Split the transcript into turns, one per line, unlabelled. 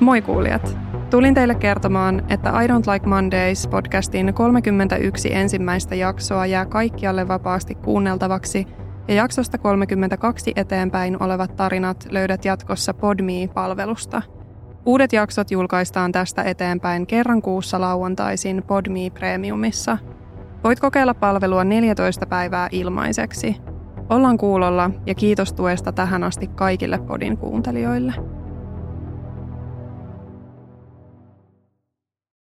Moi kuulijat! Tulin teille kertomaan, että I Don't Like Mondays podcastin 31 ensimmäistä jaksoa jää kaikkialle vapaasti kuunneltavaksi ja jaksosta 32 eteenpäin olevat tarinat löydät jatkossa Podme-palvelusta. Uudet jaksot julkaistaan tästä eteenpäin kerran kuussa lauantaisin Podme Premiumissa. Voit kokeilla palvelua 14 päivää ilmaiseksi. Ollaan kuulolla ja kiitos tuesta tähän asti kaikille Podin kuuntelijoille.